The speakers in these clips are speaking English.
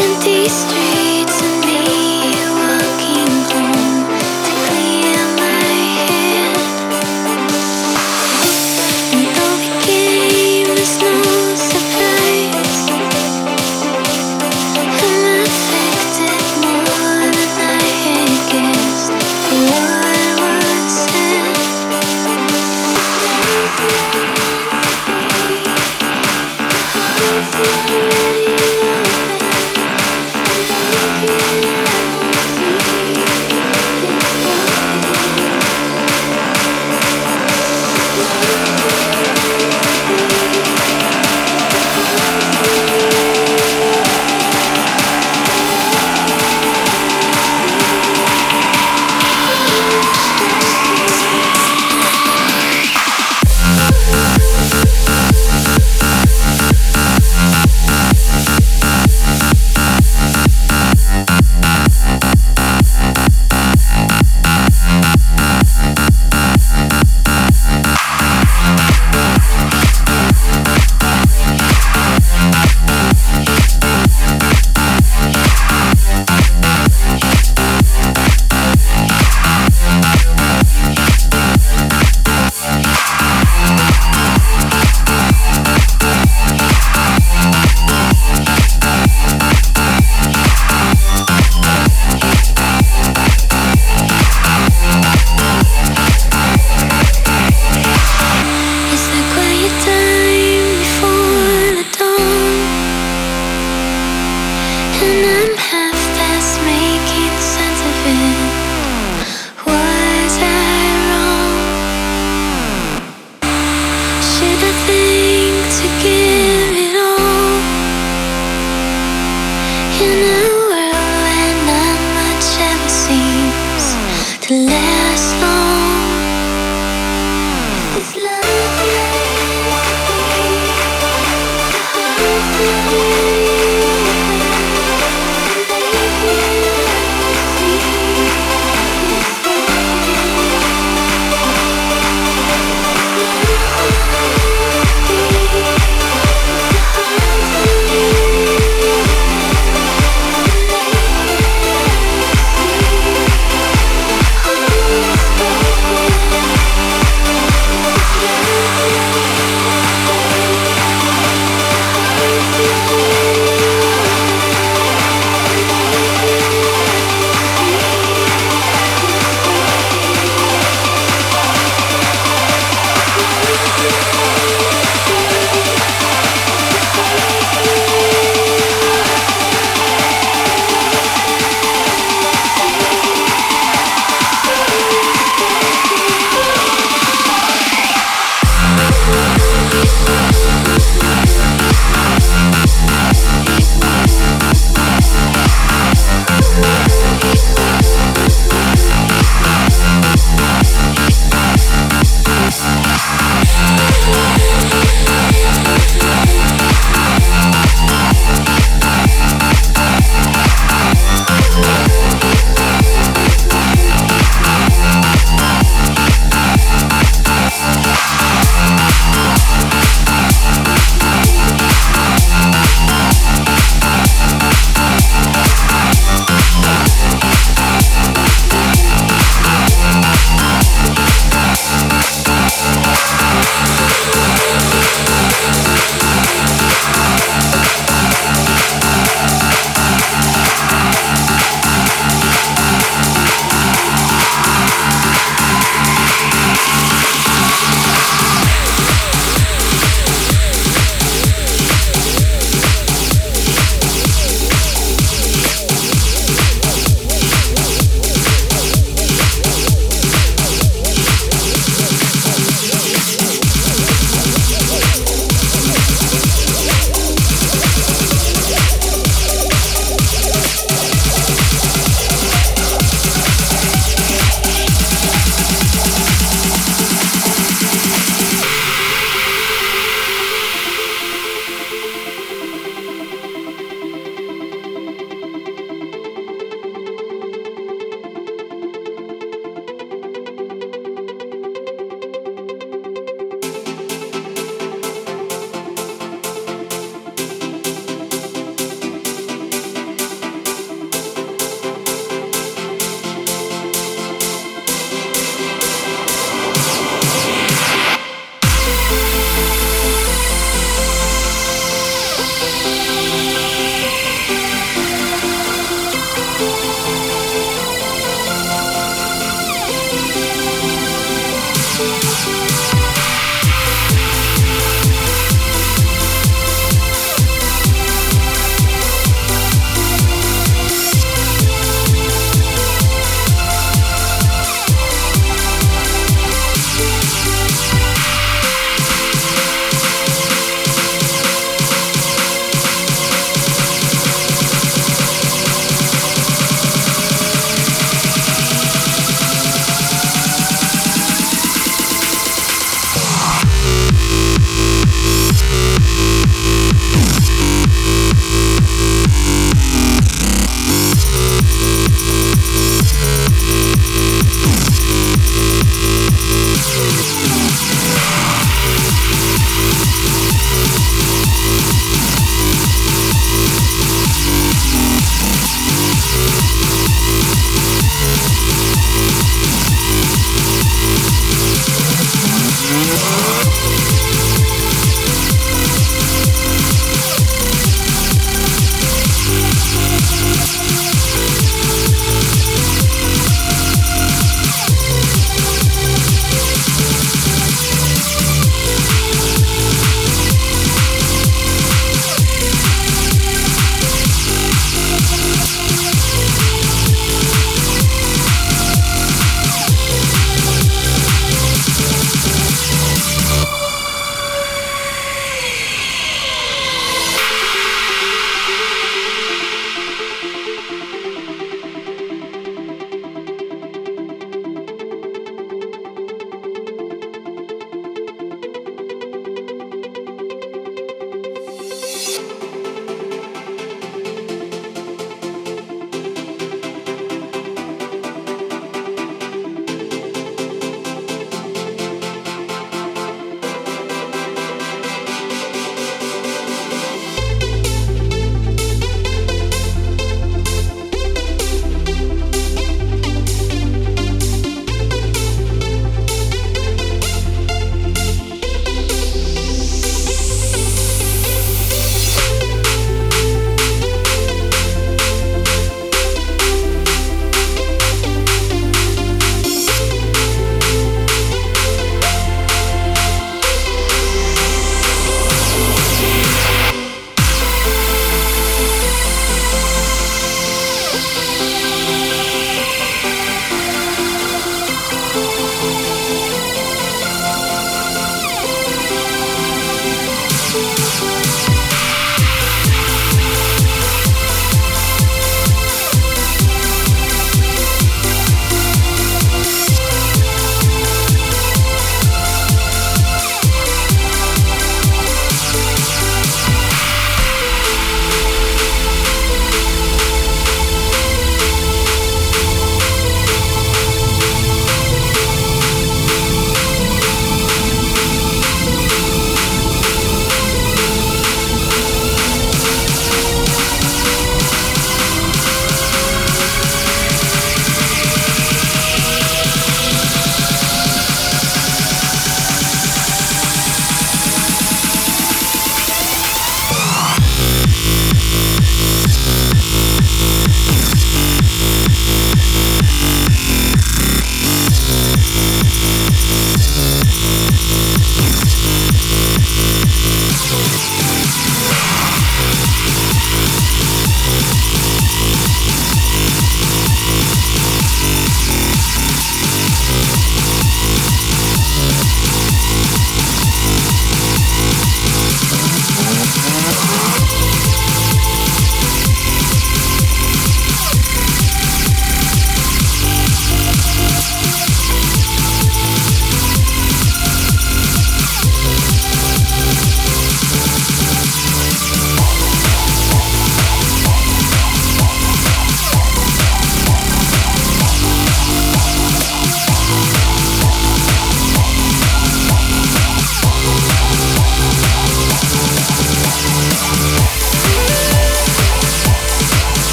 empty street.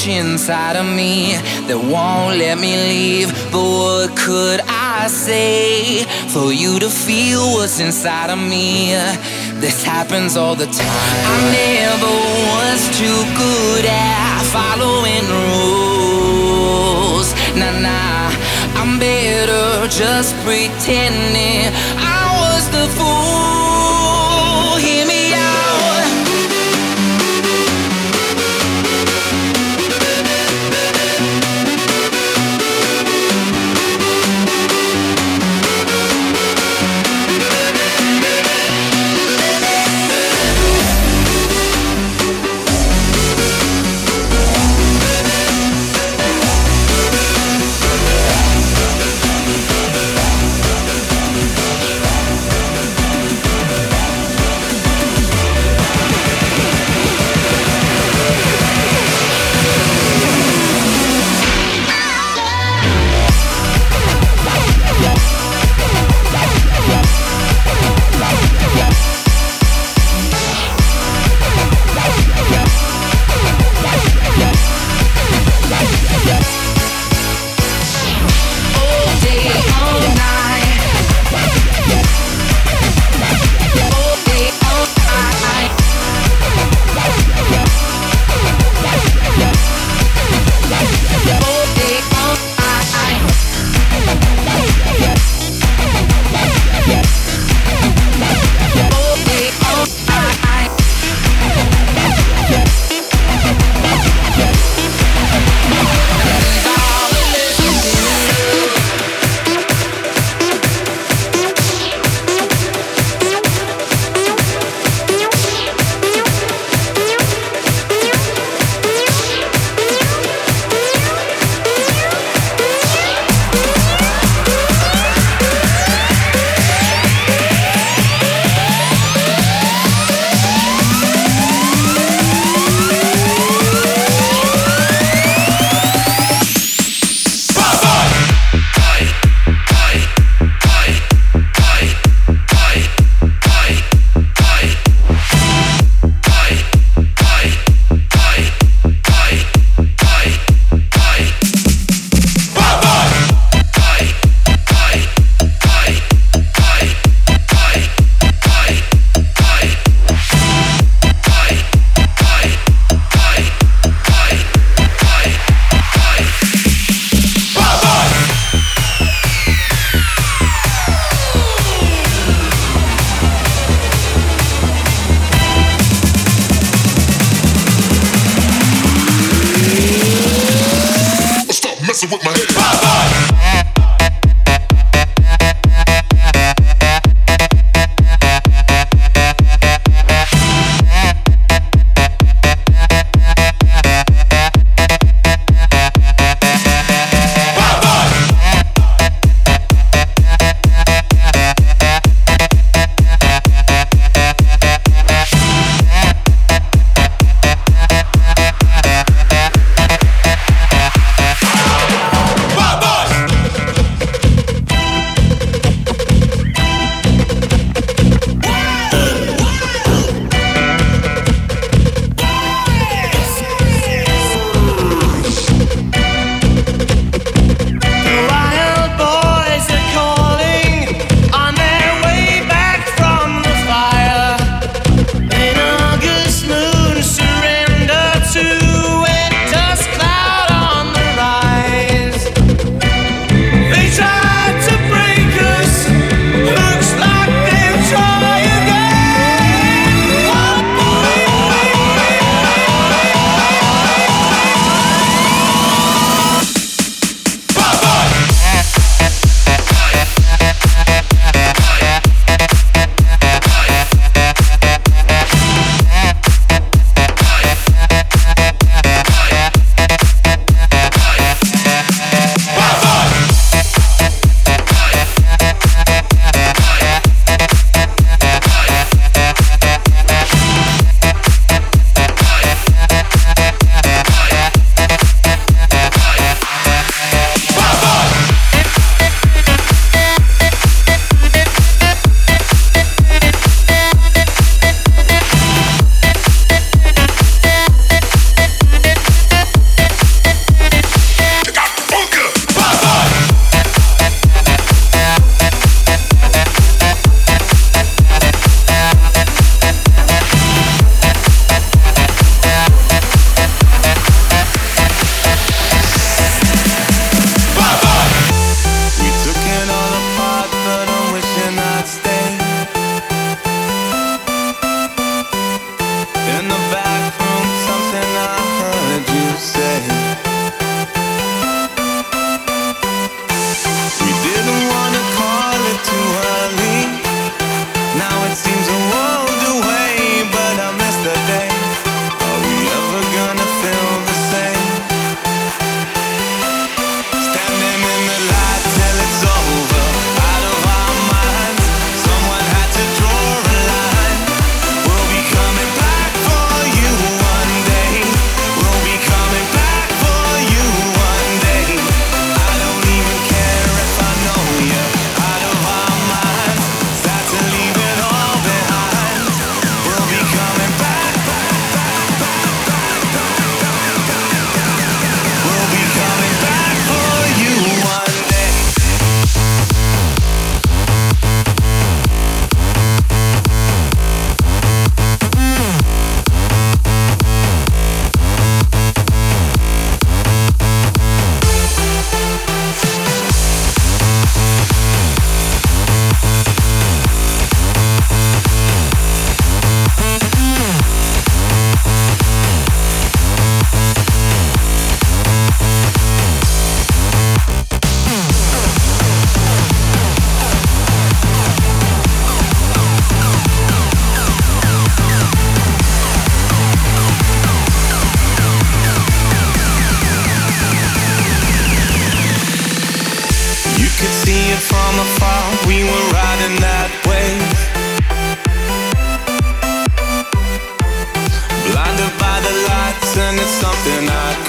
Push inside of me that won't let me leave. But what could I say for you to feel what's inside of me? This happens all the time. I never was too good at following rules. Nah, nah, I'm better just pretending I was the fool.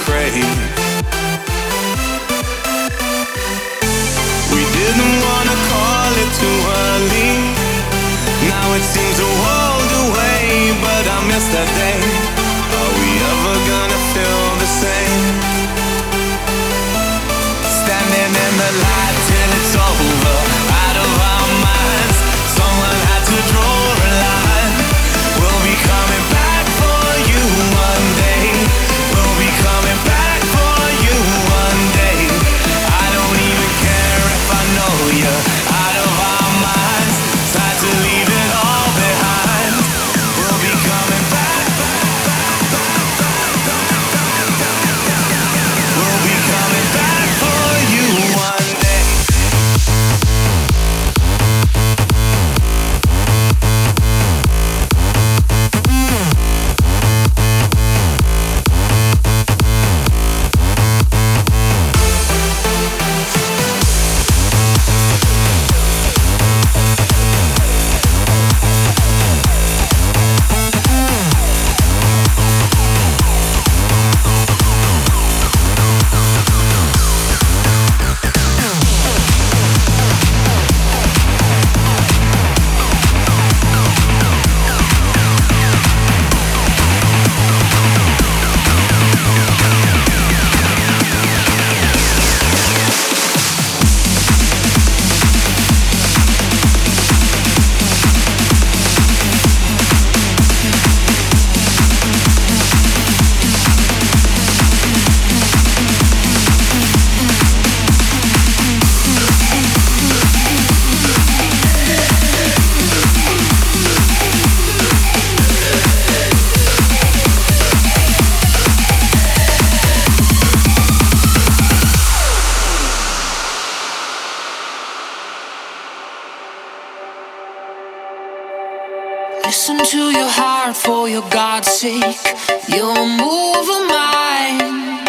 crave. We didn't wanna call it too early. Now it's. your God's sake, you'll move a mine.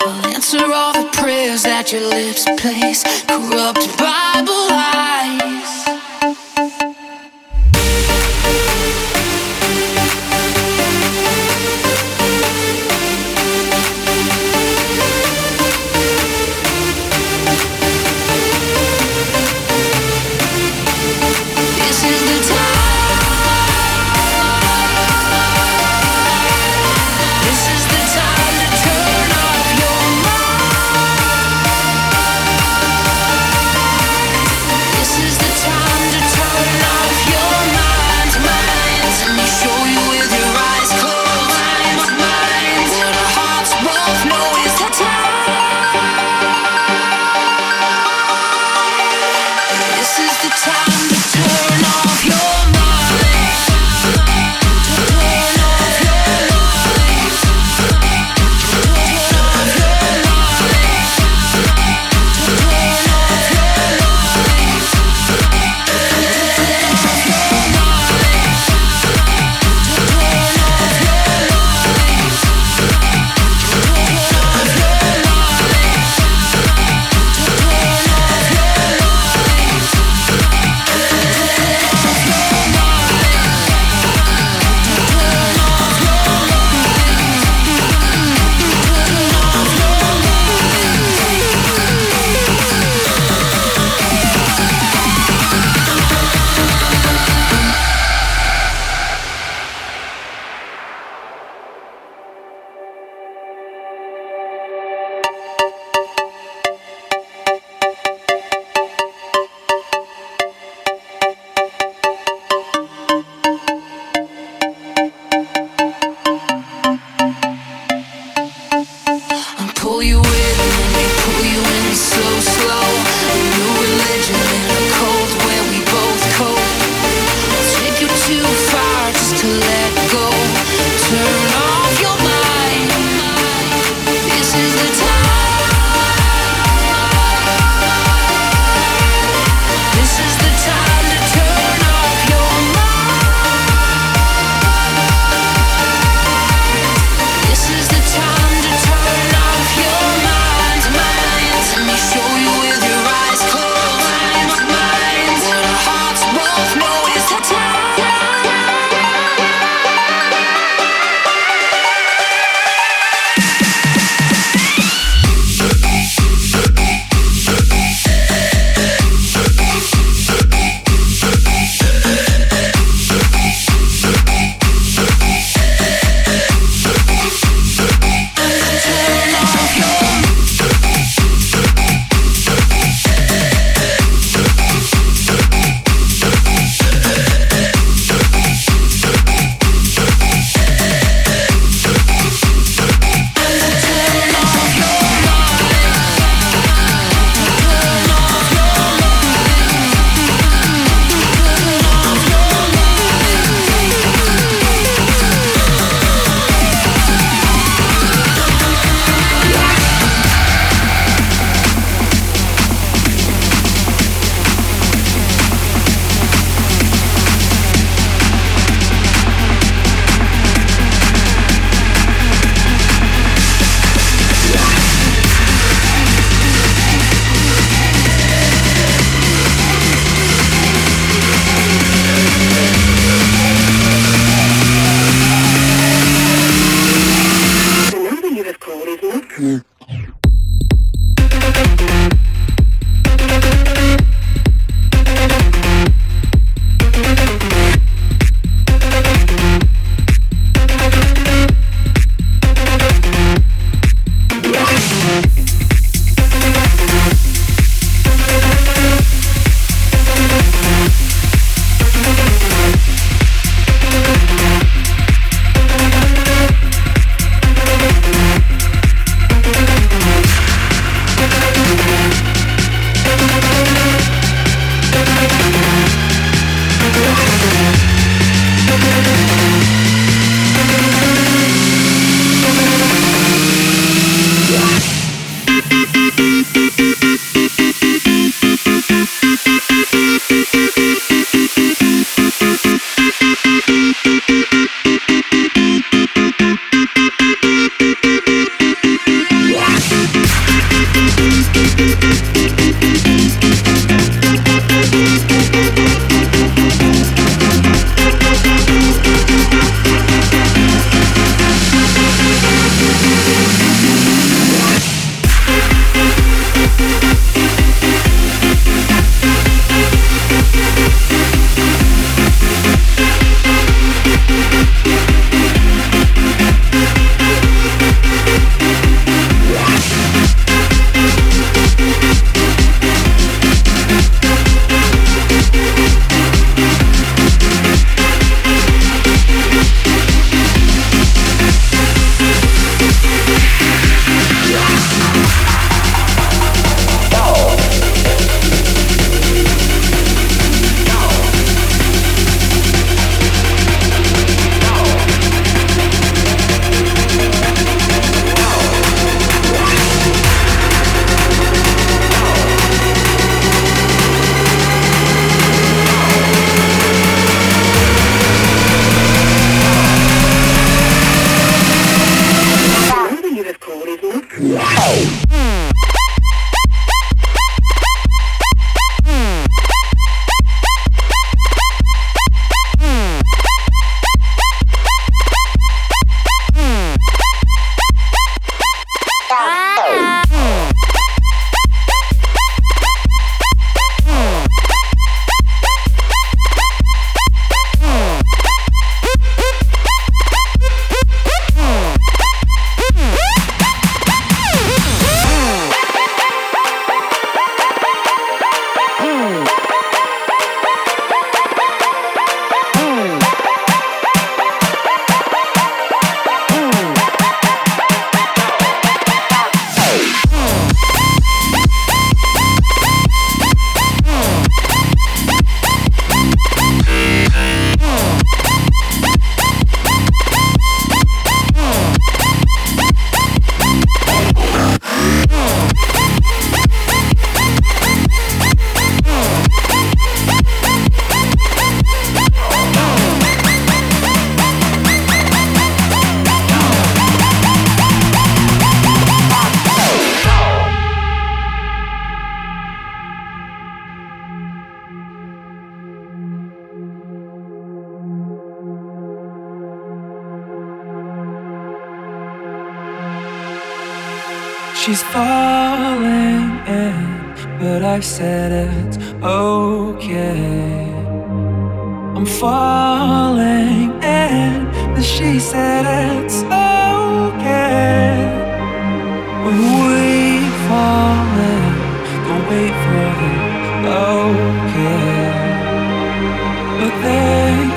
I'll answer all the prayers that your lips place, corrupt Bible lies. She's falling in, but I've said it's okay. I'm falling in, but she said it's okay. When we fall in, don't wait for the okay. But they